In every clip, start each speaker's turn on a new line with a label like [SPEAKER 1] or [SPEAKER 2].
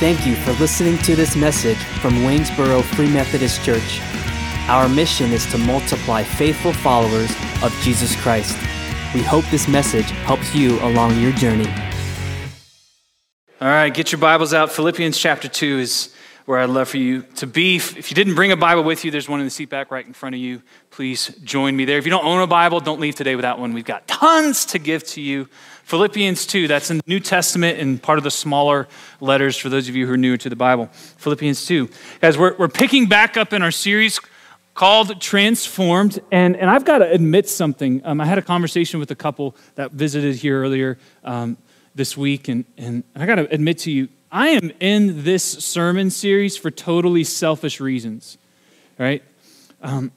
[SPEAKER 1] Thank you for listening to this message from Waynesboro Free Methodist Church. Our mission is to multiply faithful followers of Jesus Christ. We hope this message helps you along your journey.
[SPEAKER 2] All right, get your Bibles out. Philippians chapter 2 is where I'd love for you to be. If you didn't bring a Bible with you, there's one in the seat back right in front of you. Please join me there. If you don't own a Bible, don't leave today without one. We've got tons to give to you. Philippians 2, that's in the New Testament and part of the smaller letters for those of you who are new to the Bible. Philippians 2. Guys, we're, we're picking back up in our series called Transformed. And, and I've got to admit something. Um, I had a conversation with a couple that visited here earlier um, this week, and, and I got to admit to you, I am in this sermon series for totally selfish reasons, right? Um,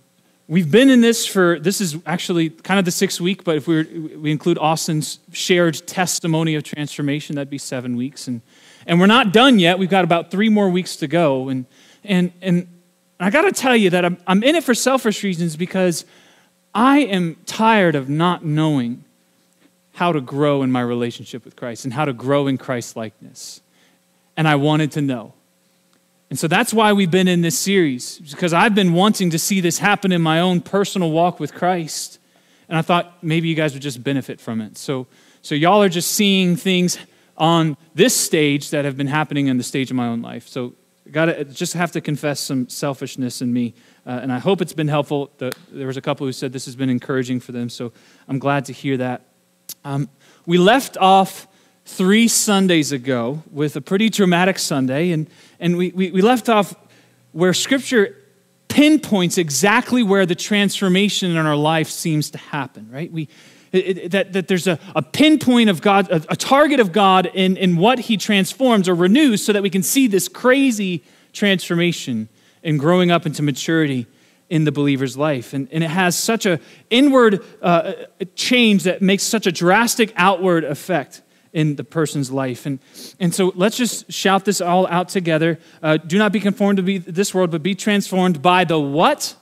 [SPEAKER 2] we've been in this for, this is actually kind of the sixth week, but if we, were, we include Austin's shared testimony of transformation, that'd be seven weeks. And, and we're not done yet. We've got about three more weeks to go. And, and, and I got to tell you that I'm, I'm in it for selfish reasons because I am tired of not knowing how to grow in my relationship with Christ and how to grow in Christ likeness and I wanted to know. And so that's why we've been in this series, because I've been wanting to see this happen in my own personal walk with Christ. And I thought maybe you guys would just benefit from it. So, so y'all are just seeing things on this stage that have been happening in the stage of my own life. So got to just have to confess some selfishness in me. Uh, and I hope it's been helpful. The, there was a couple who said this has been encouraging for them. So I'm glad to hear that. Um, we left off three Sundays ago with a pretty dramatic Sunday, and, and we, we, we left off where Scripture pinpoints exactly where the transformation in our life seems to happen, right? We, it, it, that, that there's a, a pinpoint of God, a, a target of God in, in what He transforms or renews so that we can see this crazy transformation in growing up into maturity in the believer's life. And, and it has such an inward uh, change that makes such a drastic outward effect in the person's life. And, and so let's just shout this all out together. Uh, do not be conformed to be this world, but be transformed by the what?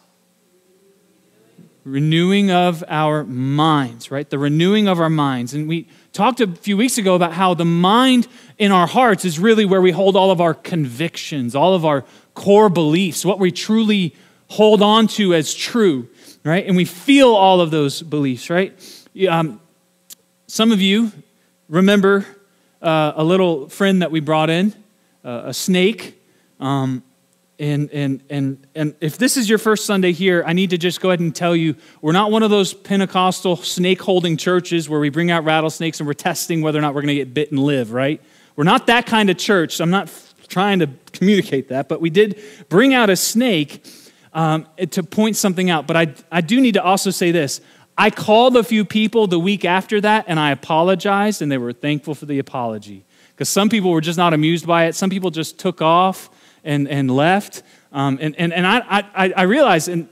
[SPEAKER 2] Renewing of our minds, right? The renewing of our minds. And we talked a few weeks ago about how the mind in our hearts is really where we hold all of our convictions, all of our core beliefs, what we truly hold on to as true, right? And we feel all of those beliefs, right? Um, some of you remember uh, a little friend that we brought in, uh, a snake. Um, and, and, and, and if this is your first Sunday here, I need to just go ahead and tell you we're not one of those Pentecostal snake holding churches where we bring out rattlesnakes and we're testing whether or not we're going to get bit and live, right? We're not that kind of church. I'm not f- trying to communicate that, but we did bring out a snake um, to point something out. But I, I do need to also say this I called a few people the week after that and I apologized, and they were thankful for the apology. Because some people were just not amused by it. Some people just took off and, and left. Um, and and, and I, I, I realized, and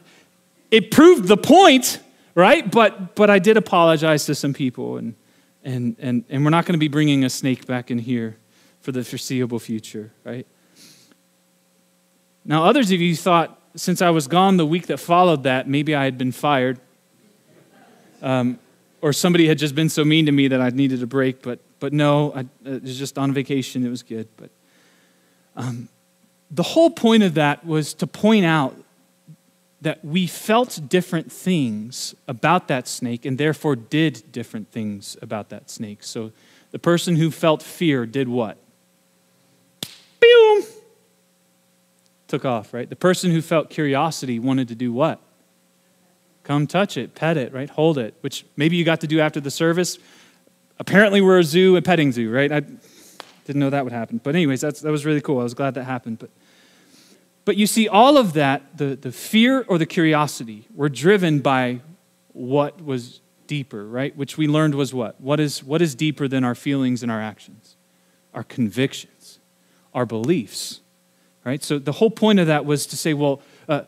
[SPEAKER 2] it proved the point, right? But, but I did apologize to some people, and, and, and, and we're not going to be bringing a snake back in here for the foreseeable future, right? Now, others of you thought, since I was gone the week that followed that, maybe I had been fired. Um, or somebody had just been so mean to me that I needed a break, but, but no, I, it was just on vacation. It was good. But um, the whole point of that was to point out that we felt different things about that snake and therefore did different things about that snake. So the person who felt fear did what? Boom! Took off, right? The person who felt curiosity wanted to do what? Come touch it, pet it, right? Hold it, which maybe you got to do after the service. Apparently, we're a zoo, a petting zoo, right? I didn't know that would happen. But, anyways, that's, that was really cool. I was glad that happened. But, but you see, all of that, the, the fear or the curiosity, were driven by what was deeper, right? Which we learned was what? What is, what is deeper than our feelings and our actions? Our convictions, our beliefs, right? So the whole point of that was to say, well, uh,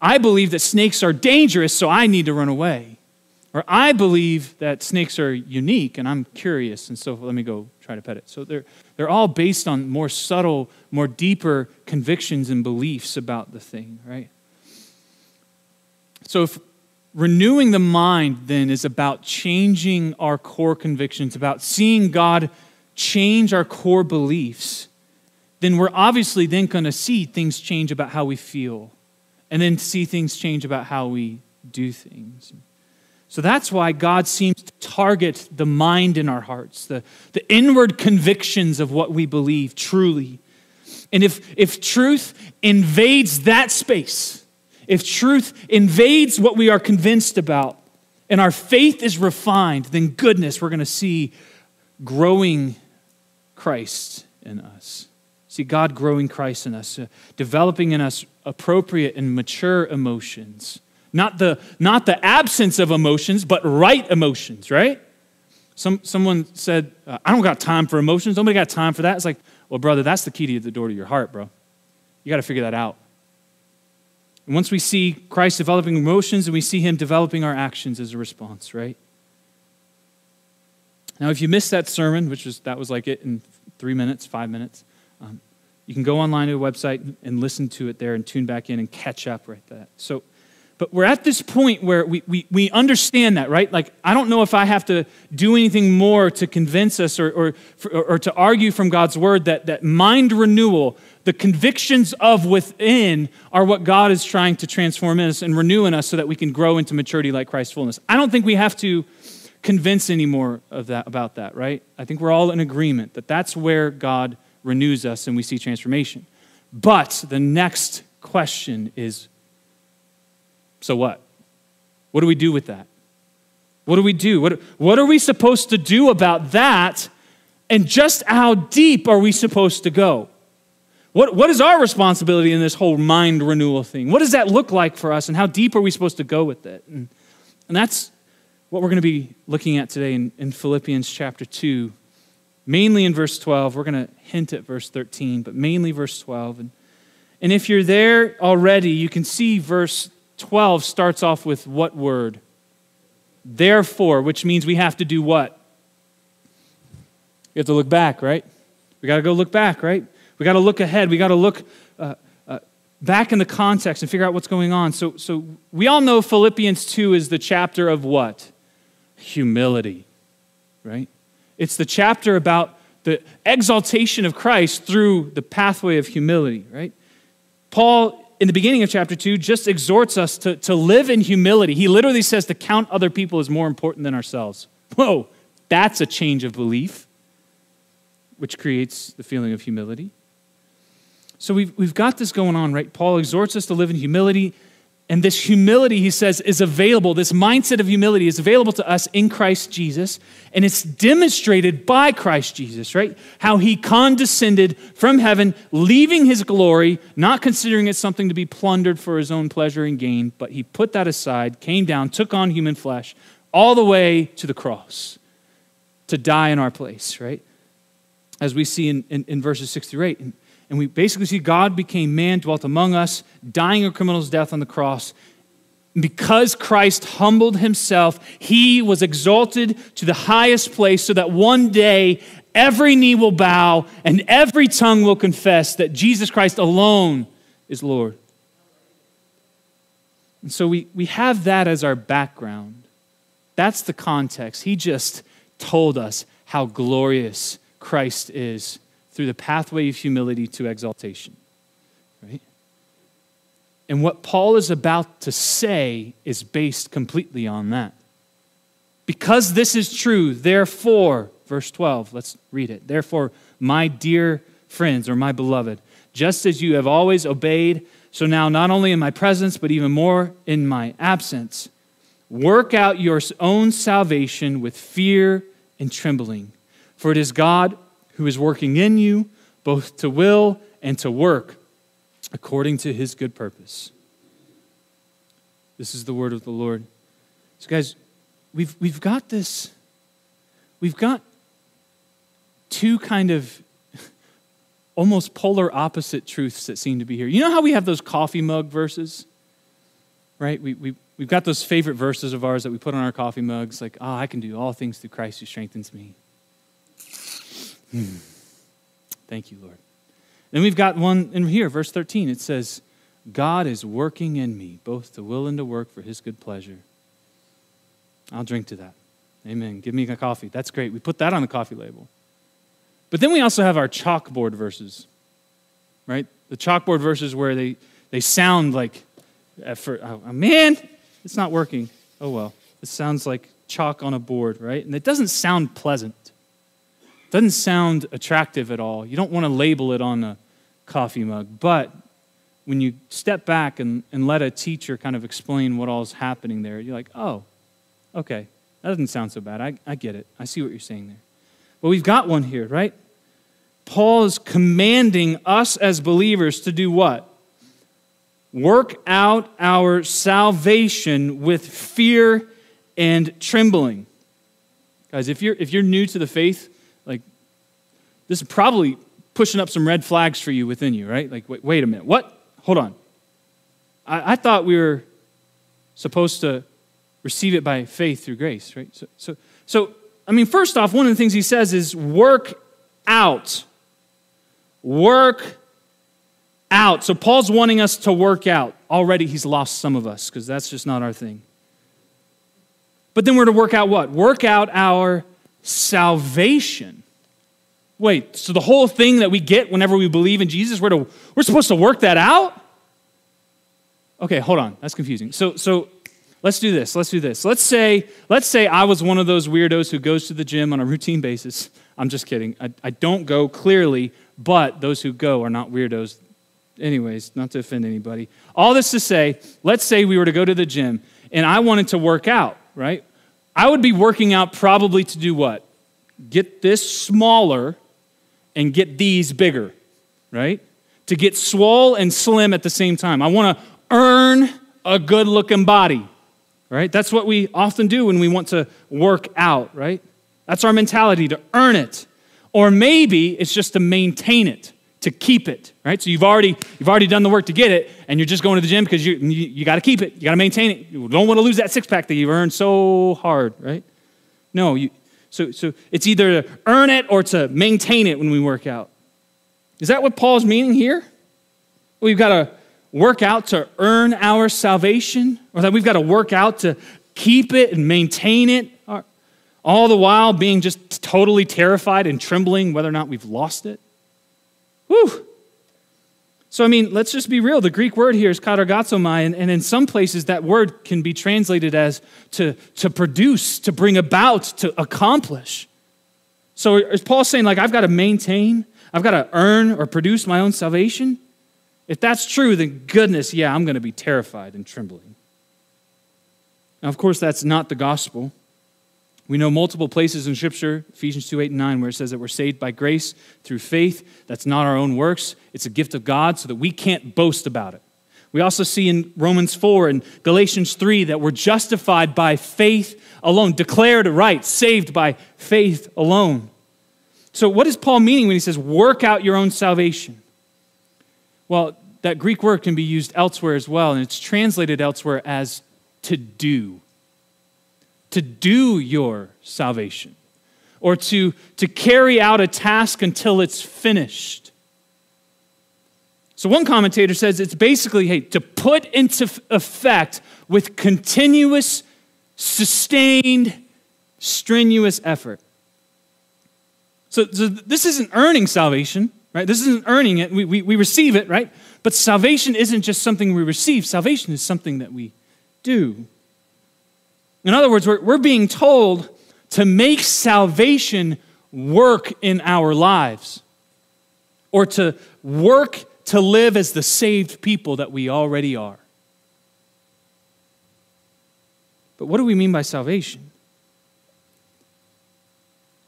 [SPEAKER 2] I believe that snakes are dangerous, so I need to run away. Or I believe that snakes are unique and I'm curious, and so let me go try to pet it. So they're, they're all based on more subtle, more deeper convictions and beliefs about the thing, right? So if renewing the mind then is about changing our core convictions, about seeing God change our core beliefs, then we're obviously then going to see things change about how we feel and then see things change about how we do things. So that's why God seems to target the mind in our hearts, the, the inward convictions of what we believe truly. And if, if truth invades that space, if truth invades what we are convinced about, and our faith is refined, then goodness, we're going to see growing Christ in us. See God growing Christ in us, uh, developing in us appropriate and mature emotions. Not the, not the absence of emotions, but right emotions, right? Some, someone said, uh, I don't got time for emotions. Nobody got time for that. It's like, well, brother, that's the key to the door to your heart, bro. You got to figure that out. And once we see Christ developing emotions and we see him developing our actions as a response, right? Now, if you missed that sermon, which was that was like it in three minutes, five minutes, um, you can go online to the website and listen to it there and tune back in and catch up right there. So, but we're at this point where we, we, we understand that, right? Like, I don't know if I have to do anything more to convince us or, or, or, to argue from God's word that, that mind renewal, the convictions of within, are what God is trying to transform in us and renew in us so that we can grow into maturity like Christ's fullness. I don't think we have to convince anymore of that, about that, right? I think we're all in agreement that that's where God renews us and we see transformation. But the next question is so what? What do we do with that? What do we do? What, what are we supposed to do about that? And just how deep are we supposed to go? What, what is our responsibility in this whole mind renewal thing? What does that look like for us, and how deep are we supposed to go with it? And, and that's what we're going to be looking at today in, in Philippians chapter 2, mainly in verse 12. We're going to hint at verse 13, but mainly verse 12. And, and if you're there already, you can see verse 12 starts off with what word? Therefore, which means we have to do what? We have to look back, right? We got to go look back, right? We got to look ahead. We got to look uh, uh, back in the context and figure out what's going on. So, so we all know Philippians 2 is the chapter of what? Humility, right? It's the chapter about the exaltation of Christ through the pathway of humility, right? Paul in the beginning of chapter 2 just exhorts us to, to live in humility. He literally says to count other people as more important than ourselves. Whoa, that's a change of belief, which creates the feeling of humility. So we've, we've got this going on, right? Paul exhorts us to live in humility. And this humility, he says, is available. This mindset of humility is available to us in Christ Jesus. And it's demonstrated by Christ Jesus, right? How he condescended from heaven, leaving his glory, not considering it something to be plundered for his own pleasure and gain, but he put that aside, came down, took on human flesh, all the way to the cross to die in our place, right? As we see in, in, in verses 6 through 8. And, we basically see God became man, dwelt among us, dying a criminal's death on the cross. Because Christ humbled himself, he was exalted to the highest place so that one day every knee will bow and every tongue will confess that Jesus Christ alone is Lord. And so we, we have that as our background. That's the context. He just told us how glorious Christ is through the pathway of humility to exaltation. Right? And what Paul is about to say is based completely on that. Because this is true, therefore, verse 12, let's read it. Therefore, my dear friends, or my beloved, just as you have always obeyed, so now not only in my presence, but even more in my absence, work out your own salvation with fear and trembling. For it is God who is working in you both to will and to work according to his good purpose. This is the word of the Lord. So, guys, we've, we've got this, we've got two kind of almost polar opposite truths that seem to be here. You know how we have those coffee mug verses? Right? We, we, we've got those favorite verses of ours that we put on our coffee mugs, like, oh, I can do all things through Christ who strengthens me. Hmm. Thank you, Lord. Then we've got one in here, verse 13. It says, God is working in me, both to will and to work for his good pleasure. I'll drink to that. Amen. Give me a coffee. That's great. We put that on the coffee label. But then we also have our chalkboard verses. right? The chalkboard verses where they, they sound like, for, oh, man, it's not working. Oh well. It sounds like chalk on a board, right? And it doesn't sound pleasant. Doesn't sound attractive at all. You don't want to label it on a coffee mug. But when you step back and, and let a teacher kind of explain what all is happening there, you're like, oh, okay, that doesn't sound so bad. I, I get it. I see what you're saying there. But we've got one here, right? Paul is commanding us as believers to do what? Work out our salvation with fear and trembling. Guys, if you're, if you're new to the faith, this is probably pushing up some red flags for you within you, right? Like, wait, wait a minute. What? Hold on. I, I thought we were supposed to receive it by faith through grace, right? So, so, so, I mean, first off, one of the things he says is work out. Work out. So, Paul's wanting us to work out. Already, he's lost some of us because that's just not our thing. But then we're to work out what? Work out our salvation. Wait, so the whole thing that we get whenever we believe in Jesus, we're, to, we're supposed to work that out? Okay, hold on. That's confusing. So, so let's do this. Let's do this. Let's say, let's say I was one of those weirdos who goes to the gym on a routine basis. I'm just kidding. I, I don't go clearly, but those who go are not weirdos. Anyways, not to offend anybody. All this to say, let's say we were to go to the gym and I wanted to work out, right? I would be working out probably to do what? Get this smaller and get these bigger, right? To get swole and slim at the same time. I want to earn a good looking body, right? That's what we often do when we want to work out, right? That's our mentality to earn it. Or maybe it's just to maintain it, to keep it, right? So you've already, you've already done the work to get it, and you're just going to the gym because you, you, you got to keep it, you got to maintain it. You don't want to lose that six pack that you've earned so hard, right? No, you, so, so it's either to earn it or to maintain it when we work out. Is that what Paul's meaning here? We've got to work out to earn our salvation, or that we've got to work out to keep it and maintain it, uh, all the while being just totally terrified and trembling whether or not we've lost it? Whew. So, I mean, let's just be real. The Greek word here is katergazomai, and, and in some places that word can be translated as to, to produce, to bring about, to accomplish. So, is Paul saying, like, I've got to maintain, I've got to earn or produce my own salvation? If that's true, then goodness, yeah, I'm going to be terrified and trembling. Now, of course, that's not the gospel. We know multiple places in Scripture, Ephesians 2 8 and 9, where it says that we're saved by grace through faith. That's not our own works, it's a gift of God so that we can't boast about it. We also see in Romans 4 and Galatians 3 that we're justified by faith alone, declared right, saved by faith alone. So, what is Paul meaning when he says, work out your own salvation? Well, that Greek word can be used elsewhere as well, and it's translated elsewhere as to do to do your salvation or to, to carry out a task until it's finished. So, one commentator says it's basically, hey, to put into effect with continuous, sustained, strenuous effort. So, so this isn't earning salvation, right? This isn't earning it. We, we, we receive it, right? But salvation isn't just something we receive, salvation is something that we do. In other words, we're, we're being told to make salvation work in our lives or to work to live as the saved people that we already are. But what do we mean by salvation?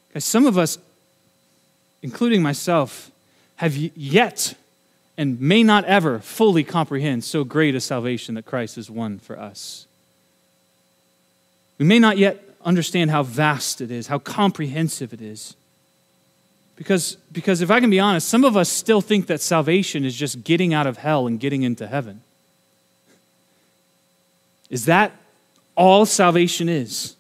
[SPEAKER 2] Because some of us, including myself, have yet and may not ever fully comprehend so great a salvation that Christ has won for us. We may not yet understand how vast it is, how comprehensive it is. Because, because if I can be honest, some of us still think that salvation is just getting out of hell and getting into heaven. Is that all salvation is?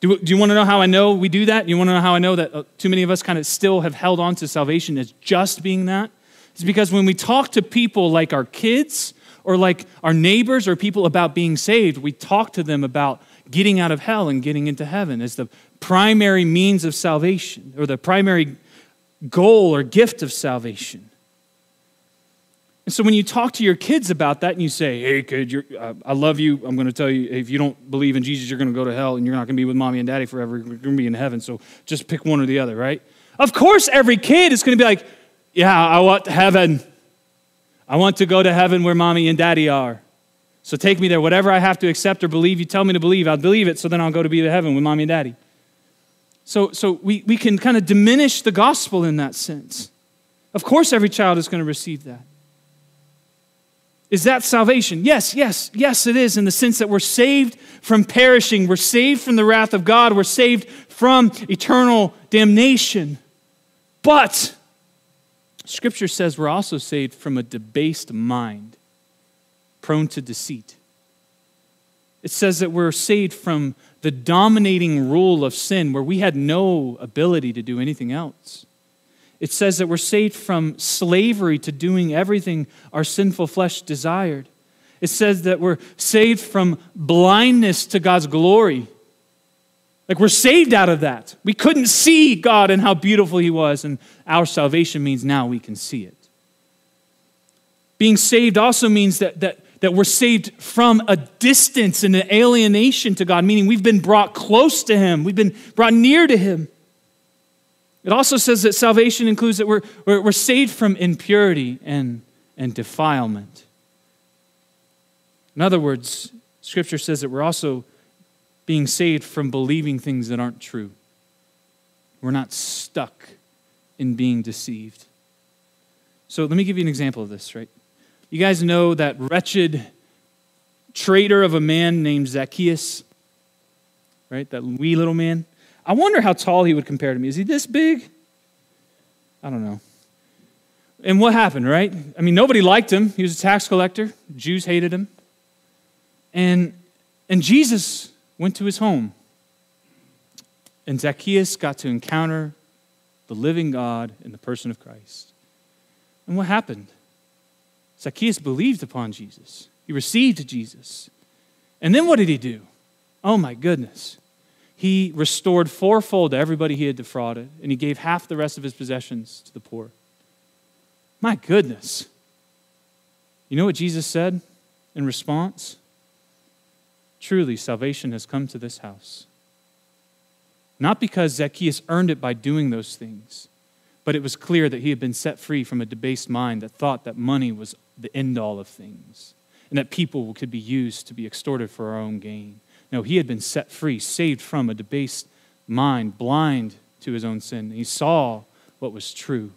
[SPEAKER 2] Do, do you want to know how I know we do that? You want to know how I know that uh, too many of us kind of still have held on to salvation as just being that? It's because when we talk to people like our kids or like our neighbors or people about being saved, we talk to them about getting out of hell and getting into heaven as the primary means of salvation or the primary goal or gift of salvation. And so when you talk to your kids about that and you say, hey, kid, uh, I love you. I'm going to tell you, if you don't believe in Jesus, you're going to go to hell and you're not going to be with mommy and daddy forever. You're going to be in heaven. So just pick one or the other, right? Of course, every kid is going to be like, yeah, I want heaven. I want to go to heaven where mommy and daddy are. So take me there. Whatever I have to accept or believe, you tell me to believe, I'll believe it, so then I'll go to be to heaven with mommy and daddy. So, so we, we can kind of diminish the gospel in that sense. Of course, every child is going to receive that. Is that salvation? Yes, yes, yes, it is, in the sense that we're saved from perishing, we're saved from the wrath of God, we're saved from eternal damnation. But Scripture says we're also saved from a debased mind, prone to deceit. It says that we're saved from the dominating rule of sin, where we had no ability to do anything else. It says that we're saved from slavery to doing everything our sinful flesh desired. It says that we're saved from blindness to God's glory. Like we're saved out of that. We couldn't see God and how beautiful He was, and our salvation means now we can see it. Being saved also means that, that, that we're saved from a distance and an alienation to God, meaning we've been brought close to Him, we've been brought near to Him. It also says that salvation includes that we're, we're, saved from impurity and, and defilement. In other words, Scripture says that we're also being saved from believing things that aren't true. We're not stuck in being deceived. So let me give you an example of this, right? You guys know that wretched traitor of a man named Zacchaeus, right? That wee little man. I wonder how tall he would compare to me. Is he this big? I don't know. And what happened, right? I mean, nobody liked him. He was a tax collector. Jews hated him. And, and Jesus went to his home. And Zacchaeus got to encounter the living God in the person of Christ. And what happened? Zacchaeus believed upon Jesus, he received Jesus. And then what did he do? Oh my goodness he restored fourfold to everybody he had defrauded, and he gave half the rest of his possessions to the poor. My goodness. You know what Jesus said in response? Truly, salvation has come to this house. Not because Zacchaeus earned it by doing those things, but it was clear that he had been set free from a debased mind that thought that money was the end all of things and that people could be used to be extorted for our own gain. No, he had been set free, saved from a debased mind, blind to his own sin. He saw what was true.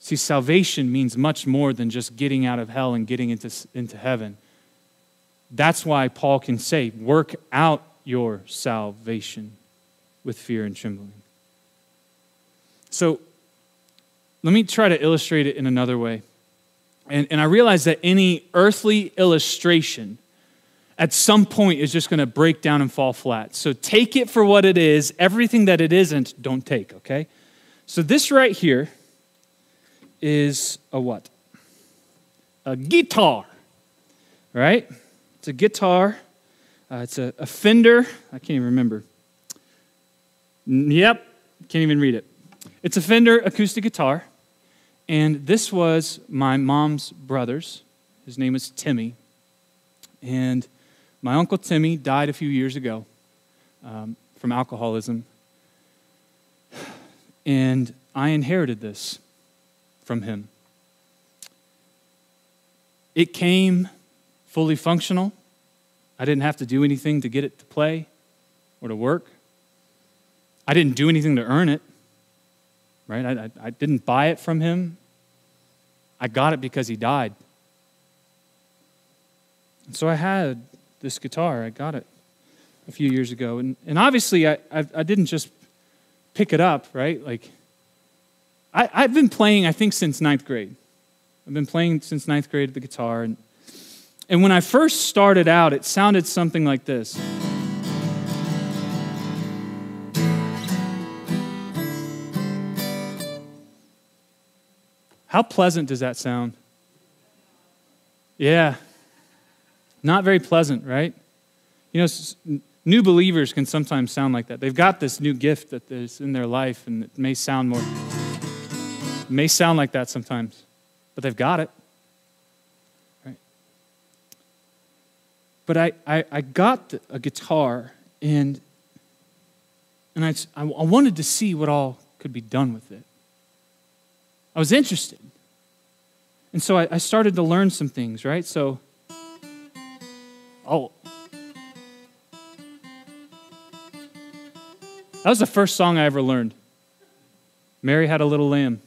[SPEAKER 2] See, salvation means much more than just getting out of hell and getting into, into heaven. That's why Paul can say, work out your salvation with fear and trembling. So, let me try to illustrate it in another way. And, and I realize that any earthly illustration at some point is just going to break down and fall flat. So take it for what it is. Everything that it isn't, don't take, okay? So this right here is a what? A guitar, right? It's a guitar. Uh, it's a, a Fender. I can't even remember. Yep, can't even read it. It's a Fender acoustic guitar. And this was my mom's brother's. His name is Timmy. And my Uncle Timmy died a few years ago um, from alcoholism. And I inherited this from him. It came fully functional. I didn't have to do anything to get it to play or to work. I didn't do anything to earn it, right? I, I, I didn't buy it from him. I got it because he died. And so I had this guitar. I got it a few years ago. And, and obviously, I, I, I didn't just pick it up, right? Like, I, I've been playing, I think, since ninth grade. I've been playing since ninth grade the guitar. And, and when I first started out, it sounded something like this. How pleasant does that sound? Yeah, not very pleasant, right? You know, new believers can sometimes sound like that. They've got this new gift that is in their life, and it may sound more, may sound like that sometimes, but they've got it. But I, I, I got a guitar and, and I, I wanted to see what all could be done with it. I was interested. And so I, I started to learn some things, right? So, oh. That was the first song I ever learned. Mary had a little lamb.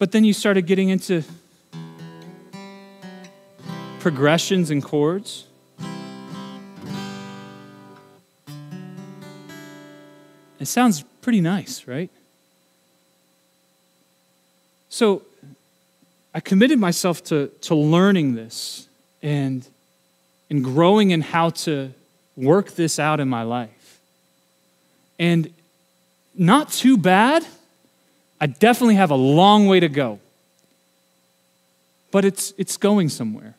[SPEAKER 2] But then you started getting into progressions and chords. It sounds pretty nice, right? So I committed myself to, to learning this and, and growing in how to work this out in my life. And not too bad. I definitely have a long way to go. But it's, it's going somewhere.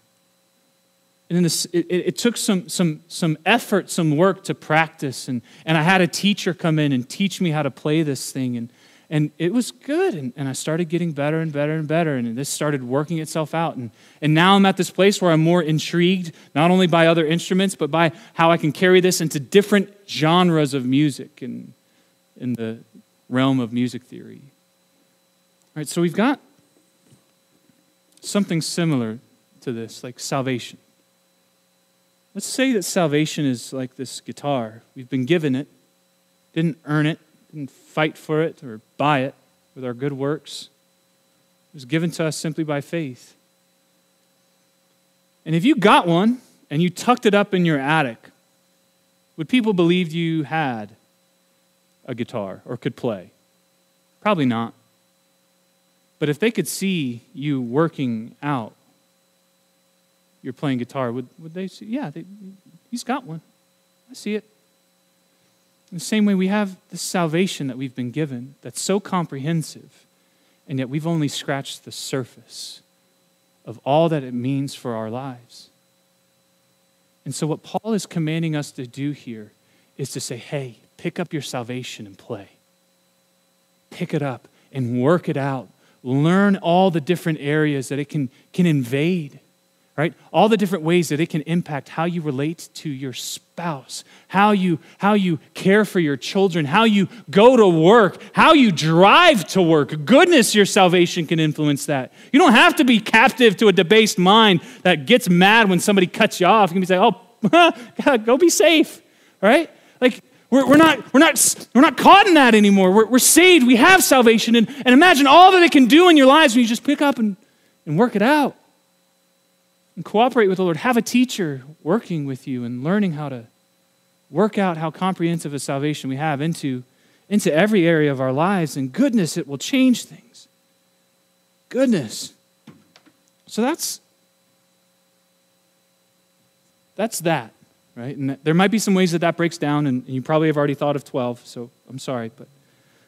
[SPEAKER 2] And this, it, it, took some, some, some effort, some work to practice. And, and I had a teacher come in and teach me how to play this thing. And, and it was good. And, and I started getting better and better and better. And this started working itself out. And, and now I'm at this place where I'm more intrigued, not only by other instruments, but by how I can carry this into different genres of music and in the realm of music theory. All right, so we've got something similar to this, like salvation. Let's say that salvation is like this guitar. We've been given it, didn't earn it, didn't fight for it or buy it with our good works. It was given to us simply by faith. And if you got one and you tucked it up in your attic, would people believe you had a guitar or could play? Probably not. But if they could see you working out, you're playing guitar, would, would they see? Yeah, they, he's got one. I see it. In the same way, we have this salvation that we've been given that's so comprehensive, and yet we've only scratched the surface of all that it means for our lives. And so, what Paul is commanding us to do here is to say, hey, pick up your salvation and play. Pick it up and work it out. Learn all the different areas that it can, can invade, right? All the different ways that it can impact how you relate to your spouse, how you, how you care for your children, how you go to work, how you drive to work. Goodness, your salvation can influence that. You don't have to be captive to a debased mind that gets mad when somebody cuts you off. You can be like, oh, go be safe, right? Like, we're, we're, not, we're, not, we're not caught in that anymore. We're, we're saved. We have salvation. And, and imagine all that it can do in your lives when you just pick up and, and work it out and cooperate with the Lord. Have a teacher working with you and learning how to work out how comprehensive a salvation we have into, into every area of our lives. And goodness, it will change things. Goodness. So that's that's that right? And there might be some ways that that breaks down, and you probably have already thought of 12, so I'm sorry. But,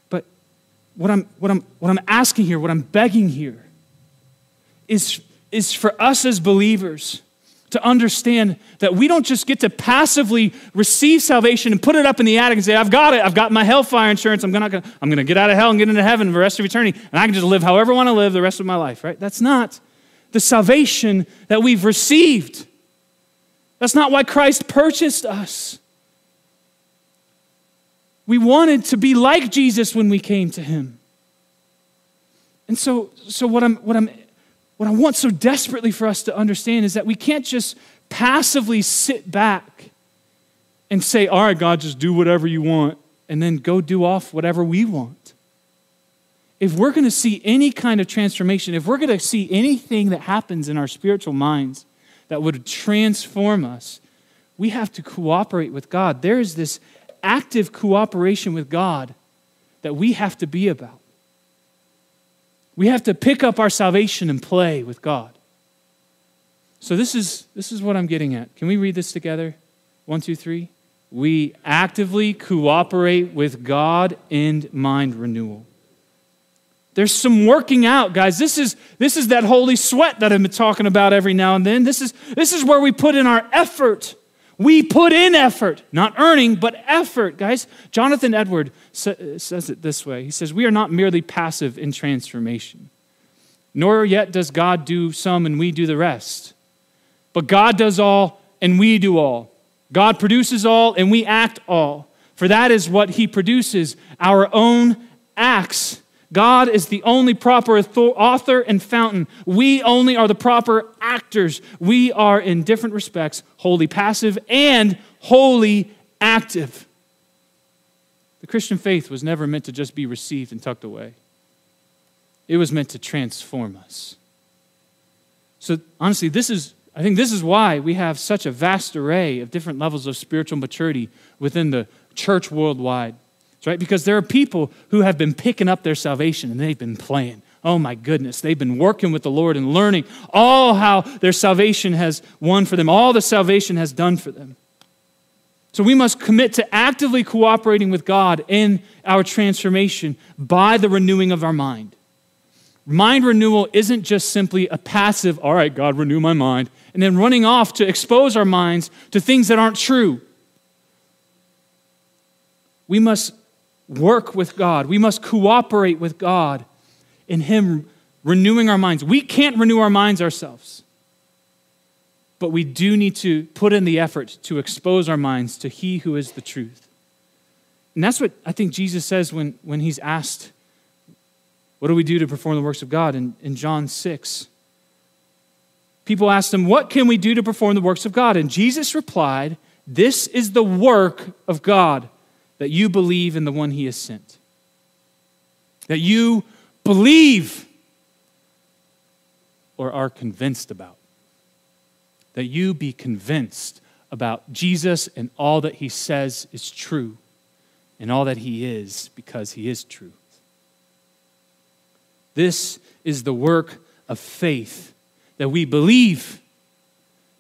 [SPEAKER 2] but what, I'm, what, I'm, what I'm asking here, what I'm begging here, is, is for us as believers to understand that we don't just get to passively receive salvation and put it up in the attic and say, I've got it, I've got my hellfire insurance, I'm gonna, I'm gonna get out of hell and get into heaven for the rest of eternity, and I can just live however I wanna live the rest of my life, right? That's not the salvation that we've received. That's not why Christ purchased us. We wanted to be like Jesus when we came to him. And so, so what, I'm, what, I'm, what I want so desperately for us to understand is that we can't just passively sit back and say, All right, God, just do whatever you want, and then go do off whatever we want. If we're going to see any kind of transformation, if we're going to see anything that happens in our spiritual minds, that would transform us, we have to cooperate with God. There is this active cooperation with God that we have to be about. We have to pick up our salvation and play with God. So this is this is what I'm getting at. Can we read this together? One, two, three. We actively cooperate with God in mind renewal. There's some working out, guys. This is, this is that holy sweat that I've been talking about every now and then. This is, this is where we put in our effort. We put in effort, not earning, but effort, guys. Jonathan Edwards says it this way He says, We are not merely passive in transformation, nor yet does God do some and we do the rest. But God does all and we do all. God produces all and we act all. For that is what He produces our own acts. God is the only proper author and fountain. We only are the proper actors. We are, in different respects, wholly passive and wholly active. The Christian faith was never meant to just be received and tucked away, it was meant to transform us. So, honestly, this is I think this is why we have such a vast array of different levels of spiritual maturity within the church worldwide. Right? Because there are people who have been picking up their salvation and they've been playing. Oh my goodness, they've been working with the Lord and learning all how their salvation has won for them, all the salvation has done for them. So we must commit to actively cooperating with God in our transformation by the renewing of our mind. Mind renewal isn't just simply a passive, all right, God, renew my mind, and then running off to expose our minds to things that aren't true. We must work with God, we must cooperate with God in Him renewing our minds. We can't renew our minds ourselves, but we do need to put in the effort to expose our minds to He who is the truth. And that's what I think Jesus says when, when He's asked what do we do to perform the works of God? In, in John 6, people asked him, What can we do to perform the works of God? And Jesus replied, This is the work of God, that you believe in the one he has sent. That you believe or are convinced about. That you be convinced about Jesus and all that he says is true and all that he is because he is true. This is the work of faith that we believe,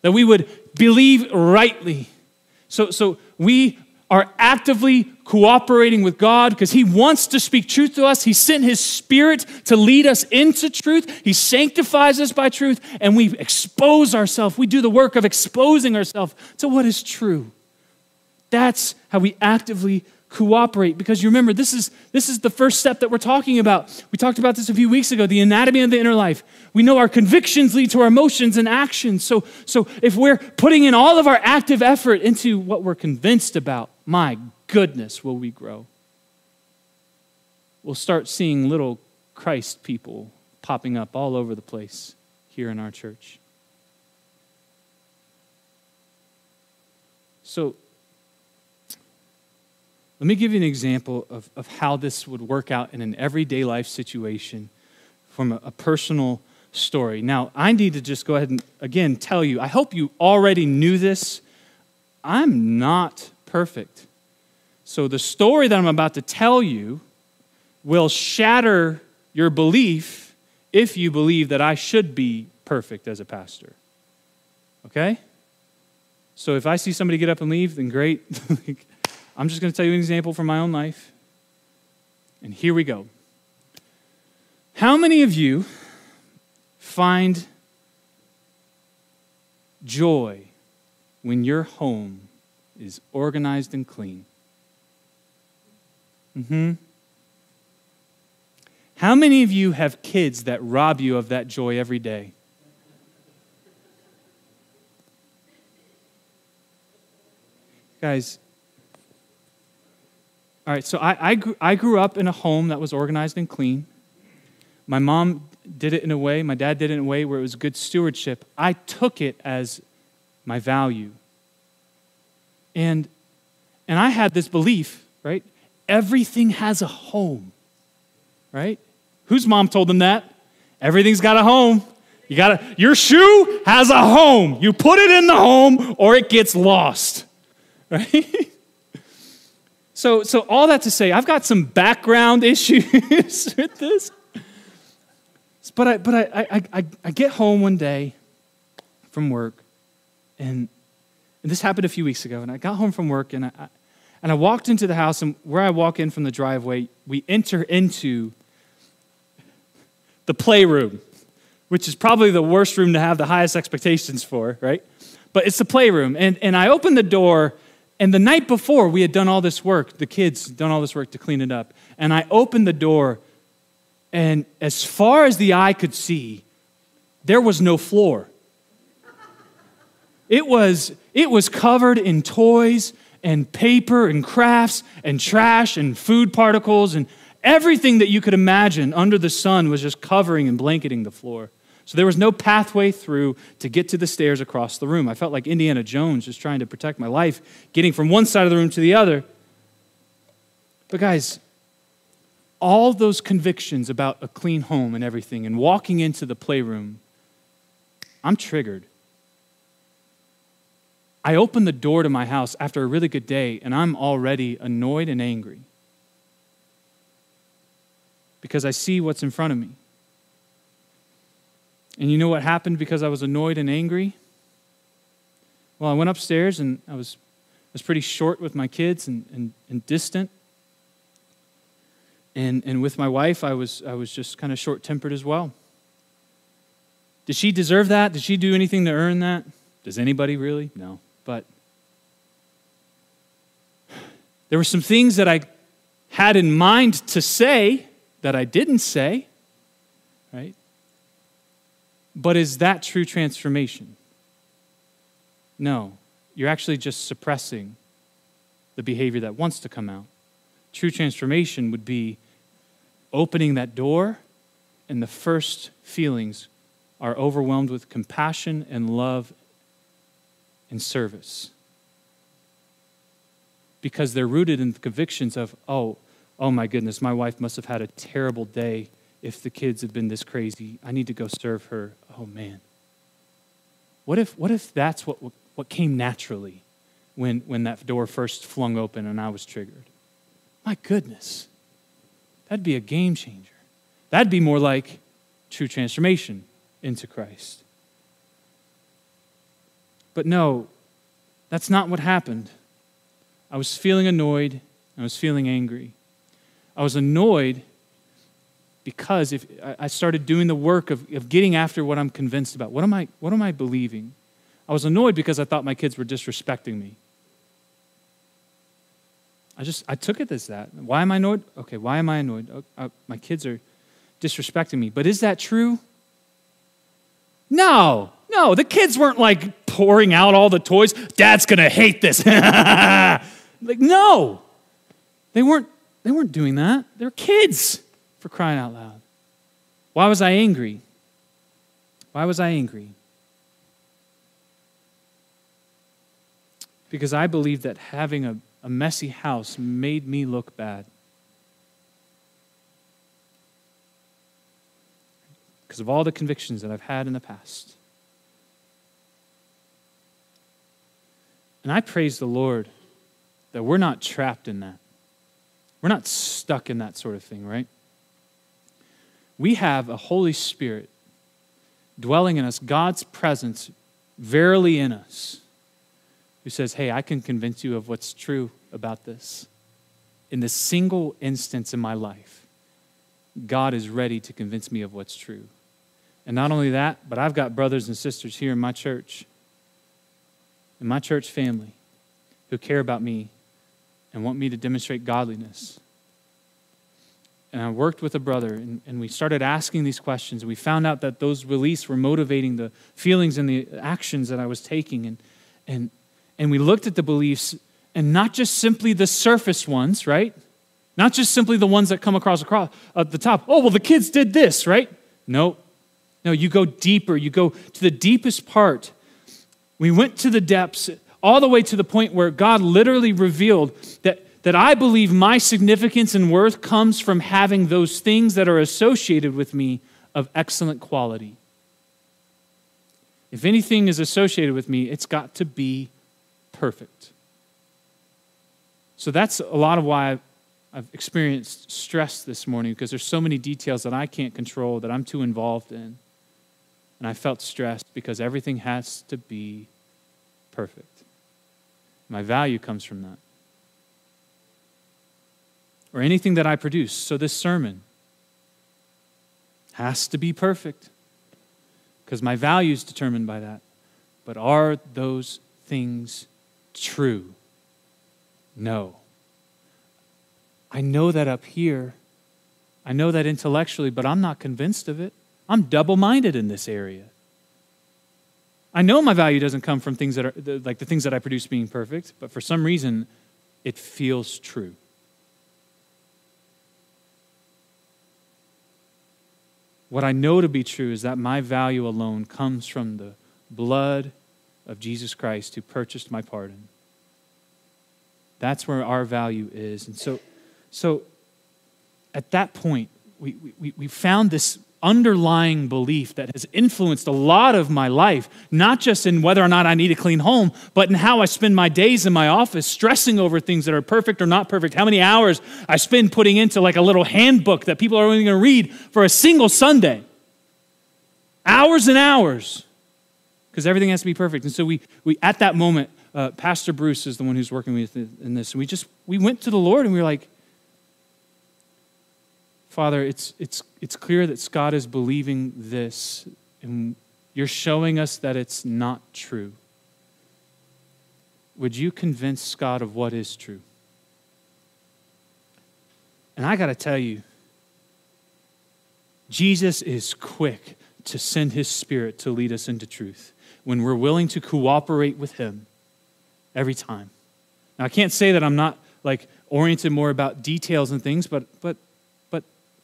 [SPEAKER 2] that we would believe rightly. So, so we are actively cooperating with God because He wants to speak truth to us. He sent His Spirit to lead us into truth. He sanctifies us by truth, and we expose ourselves. We do the work of exposing ourselves to what is true. That's how we actively cooperate because you remember this is this is the first step that we're talking about we talked about this a few weeks ago the anatomy of the inner life we know our convictions lead to our emotions and actions so so if we're putting in all of our active effort into what we're convinced about my goodness will we grow we'll start seeing little christ people popping up all over the place here in our church so let me give you an example of, of how this would work out in an everyday life situation from a, a personal story. Now, I need to just go ahead and again tell you, I hope you already knew this. I'm not perfect. So, the story that I'm about to tell you will shatter your belief if you believe that I should be perfect as a pastor. Okay? So, if I see somebody get up and leave, then great. I'm just going to tell you an example from my own life. And here we go. How many of you find joy when your home is organized and clean? Mm-hmm. How many of you have kids that rob you of that joy every day? Guys, all right, so I, I, grew, I grew up in a home that was organized and clean. My mom did it in a way, my dad did it in a way where it was good stewardship. I took it as my value. And, and I had this belief, right? Everything has a home, right? Whose mom told them that? Everything's got a home. You gotta, your shoe has a home. You put it in the home or it gets lost, right? So, so all that to say, I've got some background issues with this. But I, but I, I, I, I get home one day from work, and, and this happened a few weeks ago. And I got home from work, and I, and I walked into the house, and where I walk in from the driveway, we enter into the playroom, which is probably the worst room to have the highest expectations for, right? but it's the playroom. And, and I opened the door, and the night before, we had done all this work. The kids done all this work to clean it up. And I opened the door, and as far as the eye could see, there was no floor. It was, it was covered in toys and paper and crafts and trash and food particles and everything that you could imagine under the sun was just covering and blanketing the floor. So there was no pathway through to get to the stairs across the room. I felt like Indiana Jones just trying to protect my life, getting from one side of the room to the other. But guys, all those convictions about a clean home and everything and walking into the playroom, I'm triggered. I open the door to my house after a really good day and I'm already annoyed and angry because I see what's in front of me. And you know what happened because I was annoyed and angry? Well, I went upstairs and I was, I was pretty short with my kids and, and, and distant. And, and with my wife, I was, I was just kind of short tempered as well. Did she deserve that? Did she do anything to earn that? Does anybody really? No. But there were some things that I had in mind to say that I didn't say, right? But is that true transformation? No. You're actually just suppressing the behavior that wants to come out. True transformation would be opening that door, and the first feelings are overwhelmed with compassion and love and service. Because they're rooted in the convictions of, oh, oh my goodness, my wife must have had a terrible day if the kids have been this crazy. I need to go serve her. Oh man. What if, what if that's what, what came naturally when, when that door first flung open and I was triggered? My goodness. That'd be a game changer. That'd be more like true transformation into Christ. But no, that's not what happened. I was feeling annoyed. I was feeling angry. I was annoyed because if I started doing the work of, of getting after what I'm convinced about. What am I, what am I believing? I was annoyed because I thought my kids were disrespecting me. I just, I took it as that. Why am I annoyed? Okay, why am I annoyed? Oh, uh, my kids are disrespecting me. But is that true? No, no, the kids weren't like pouring out all the toys. Dad's gonna hate this. like, no, they weren't they weren't doing that. They're kids, for crying out loud. Why was I angry? Why was I angry? Because I believed that having a, a messy house made me look bad. Because of all the convictions that I've had in the past. And I praise the Lord that we're not trapped in that. We're not stuck in that sort of thing, right? We have a Holy Spirit dwelling in us, God's presence verily in us, who says, Hey, I can convince you of what's true about this. In the single instance in my life, God is ready to convince me of what's true. And not only that, but I've got brothers and sisters here in my church, in my church family, who care about me and want me to demonstrate godliness. And I worked with a brother, and, and we started asking these questions. We found out that those beliefs were motivating the feelings and the actions that I was taking. And, and, and we looked at the beliefs, and not just simply the surface ones, right? Not just simply the ones that come across across at the top. Oh, well, the kids did this, right? No. No, you go deeper. You go to the deepest part. We went to the depths all the way to the point where God literally revealed that, that I believe my significance and worth comes from having those things that are associated with me of excellent quality. If anything is associated with me, it's got to be perfect. So that's a lot of why I've, experienced stress this morning because there's so many details that I can't control that I'm too involved in. And I felt stressed because everything has to be perfect. My value comes from that. Or anything that I produce. So this sermon has to be perfect because my value is determined by that. But are those things true? No. I know that up here. I know that intellectually, but I'm not convinced of it. I'm double minded in this area. I know my value doesn't come from things that are like the things that I produce being perfect, but for some reason, it feels true. What I know to be true is that my value alone comes from the blood of Jesus Christ who purchased my pardon. That's where our value is. And so, so at that point, we, we, we found this underlying belief that has influenced a lot of my life, not just in whether or not I need a clean home, but in how I spend my days in my office, stressing over things that are perfect or not perfect, how many hours I spend putting into like a little handbook that people are only going to read for a single Sunday. Hours and hours, because everything has to be perfect. And so we, we at that moment, uh, Pastor Bruce is the one who's working with in this. And we just, we went to the Lord and we were like, Father, it's, it's, it's clear that Scott is believing this, and you're showing us that it's not true. Would you convince Scott of what is true? And I got to tell you, Jesus is quick to send his spirit to lead us into truth when we're willing to cooperate with him every time. Now, I can't say that I'm not like oriented more about details and things, but, but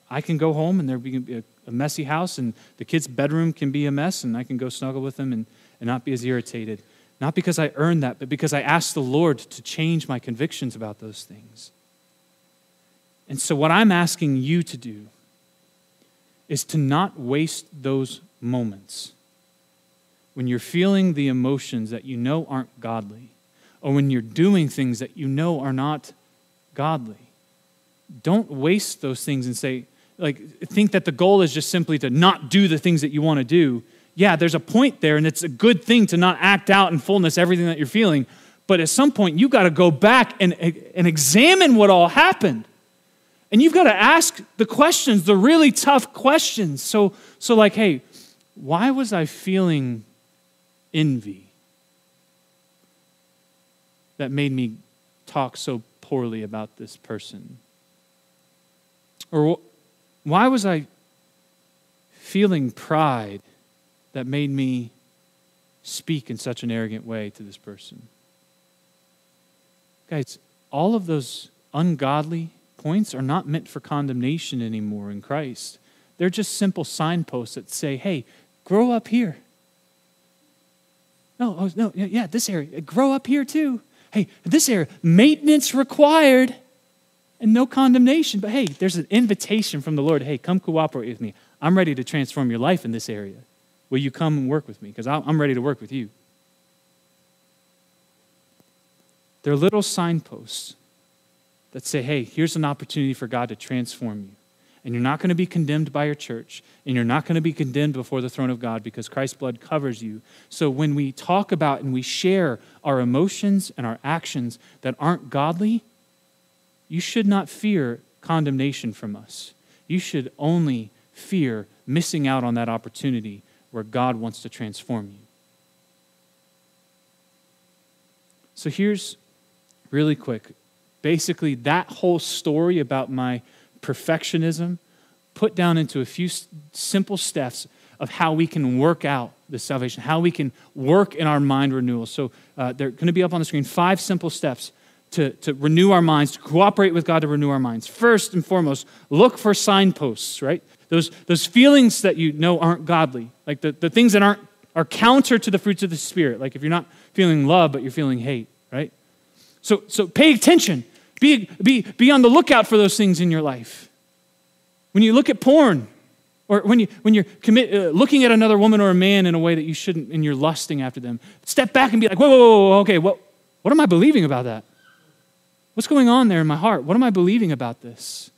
[SPEAKER 2] I can go home and there can be a, a messy house and the kid's bedroom can be a mess and I can go snuggle with them and, and not be as irritated. Not because I earned that, but because I asked the Lord to change my convictions about those things. And so, what I'm asking you to do is to not waste those moments when you're feeling the emotions that you know aren't godly, or when you're doing things that you know are not godly. Don't waste those things and say, like think that the goal is just simply to not do the things that you want to do. Yeah there's a point there and it's a good thing to not act out in fullness everything that you're feeling but at some point you got to go back and, and examine what all happened. And you've got to ask the questions the really tough questions. So so like hey why was i feeling envy that made me talk so poorly about this person? Or why was I feeling pride that made me speak in such an arrogant way to this person? Guys, all of those ungodly points are not meant for condemnation anymore in Christ. They're just simple signposts that say, hey, grow up here. No, oh, no, yeah, this area, grow up here too. Hey, this area, maintenance required and no condemnation. But hey, there's an invitation from the Lord hey, come cooperate with me. I'm ready to transform your life in this area. Will you come and work with me? Because I'm ready to work with you. They're little signposts that say, hey, here's an opportunity for God to transform you. And you're not going to be condemned by your church, and you're not going to be condemned before the throne of God because Christ's blood covers you. So when we talk about and we share our emotions and our actions that aren't godly, you should not fear condemnation from us. You should only fear missing out on that opportunity where God wants to transform you. So here's really quick basically, that whole story about my perfectionism put down into a few simple steps of how we can work out the salvation, how we can work in our mind renewal. So uh, they're going to be up on the screen. Five simple steps to, to renew our minds, to cooperate with God to renew our minds. First and foremost, look for signposts, right? Those, those feelings that you know aren't godly, like the, the things that aren't are counter to the fruits of the Spirit. Like if you're not feeling love, but you're feeling hate, right? So, so pay attention. Be, be, be on the lookout for those things in your life. When you look at porn, or when, you, when you're commit, uh, looking at another woman or a man in a way that you shouldn't and you're lusting after them, step back and be like, whoa, whoa, whoa, whoa okay, what, what am I believing about that? What's going on there in my heart? What am I believing about this?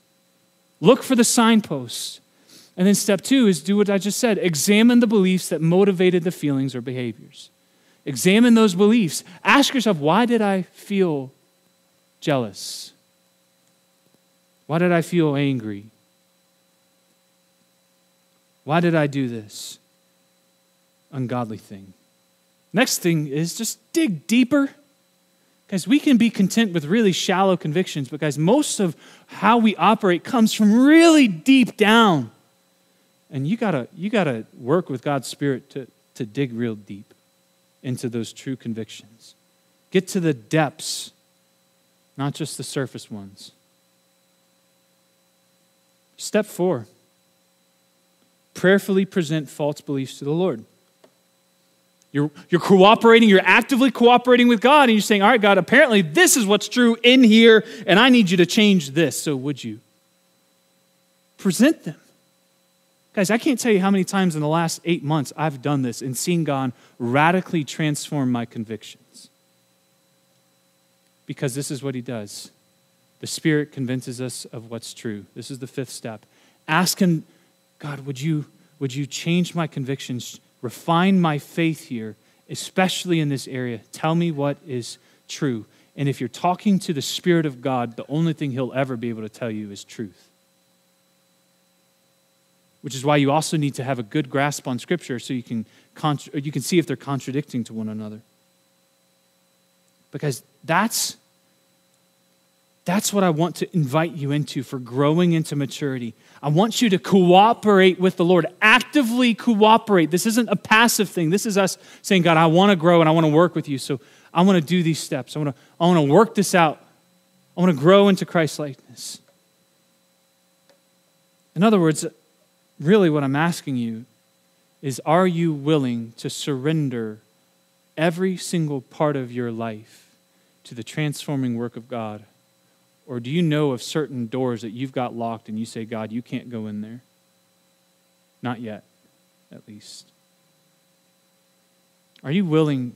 [SPEAKER 2] Look for the signposts. And then step two is do what I just said examine the beliefs that motivated the feelings or behaviors. Examine those beliefs. Ask yourself, why did I feel jealous? Why did I feel angry? Why did I do this ungodly thing? Next thing is just dig deeper. Guys, we can be content with really shallow convictions, but guys, most of how we operate comes from really deep down. And you gotta, you gotta work with God's Spirit to, to dig real deep into those true convictions. Get to the depths, not just the surface ones. Step four prayerfully present false beliefs to the Lord. You're, you're cooperating, you're actively cooperating with God, and you're saying, All right, God, apparently this is what's true in here, and I need you to change this. So would you? Present them. Guys, I can't tell you how many times in the last eight months I've done this and seen God radically transform my convictions. Because this is what He does the Spirit convinces us of what's true. This is the fifth step. Ask Him, God, would you, would you change my convictions? Refine my faith here, especially in this area. Tell me what is true. And if you're talking to the Spirit of God, the only thing He'll ever be able to tell you is truth. Which is why you also need to have a good grasp on Scripture so you can, you can see if they're contradicting to one another. Because that's that's what I want to invite you into for growing into maturity. I want you to cooperate with the Lord, actively cooperate. This isn't a passive thing. This is us saying, God, I want to grow and I want to work with you. So I want to do these steps. I want to, I want to work this out. I want to grow into Christ likeness. In other words, really what I'm asking you is are you willing to surrender every single part of your life to the transforming work of God? Or do you know of certain doors that you've got locked and you say, God, you can't go in there? Not yet, at least. Are you willing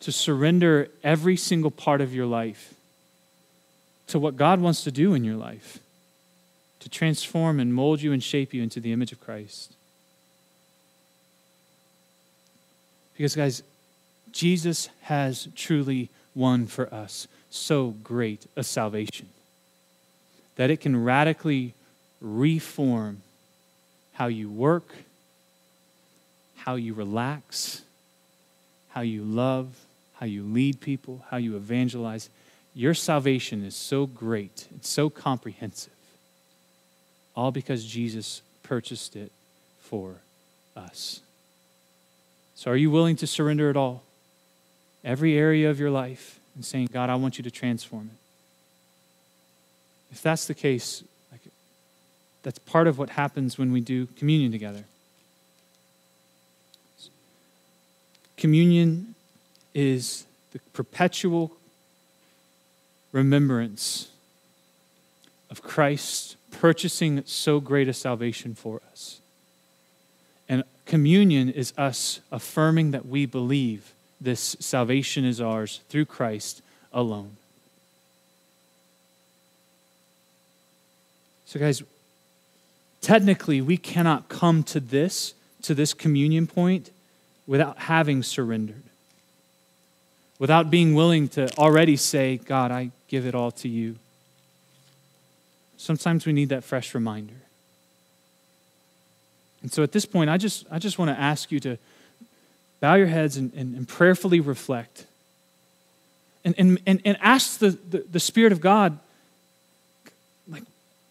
[SPEAKER 2] to surrender every single part of your life to what God wants to do in your life? To transform and mold you and shape you into the image of Christ? Because, guys, Jesus has truly won for us so great a salvation that it can radically reform how you work, how you relax, how you love, how you lead people, how you evangelize. Your salvation is so great, it's so comprehensive, all because Jesus purchased it for us. So, are you willing to surrender it all? Every area of your life and saying, God, I want you to transform it. If that's the case, like, that's part of what happens when we do communion together. Communion is the perpetual remembrance of Christ purchasing so great a salvation for us. And communion is us affirming that we believe this salvation is ours through Christ alone. So, guys, technically, we cannot come to this, to this communion point, without having surrendered, without being willing to already say, God, I give it all to you. Sometimes we need that fresh reminder. And so at this point, I just, I just want to ask you to bow your heads and, and, and prayerfully reflect. And, and, and, ask the, the, the Spirit of God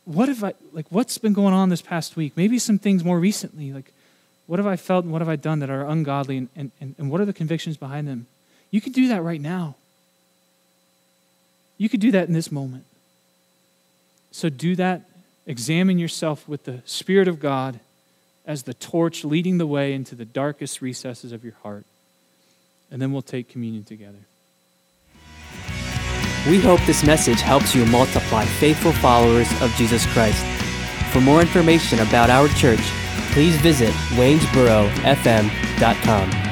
[SPEAKER 2] what have I, like, what's been going on this past week? Maybe some things more recently. Like, what have I felt and what have I done that are ungodly and, and, and what are the convictions behind them? You could do that right now. You could do that in this moment. So do that. Examine yourself with the Spirit of God as the torch leading the way into the darkest recesses of your heart. And then we'll take communion together.
[SPEAKER 1] We hope this message helps you multiply faithful followers of Jesus Christ. For more information about our church, please visit waynesborofm.com.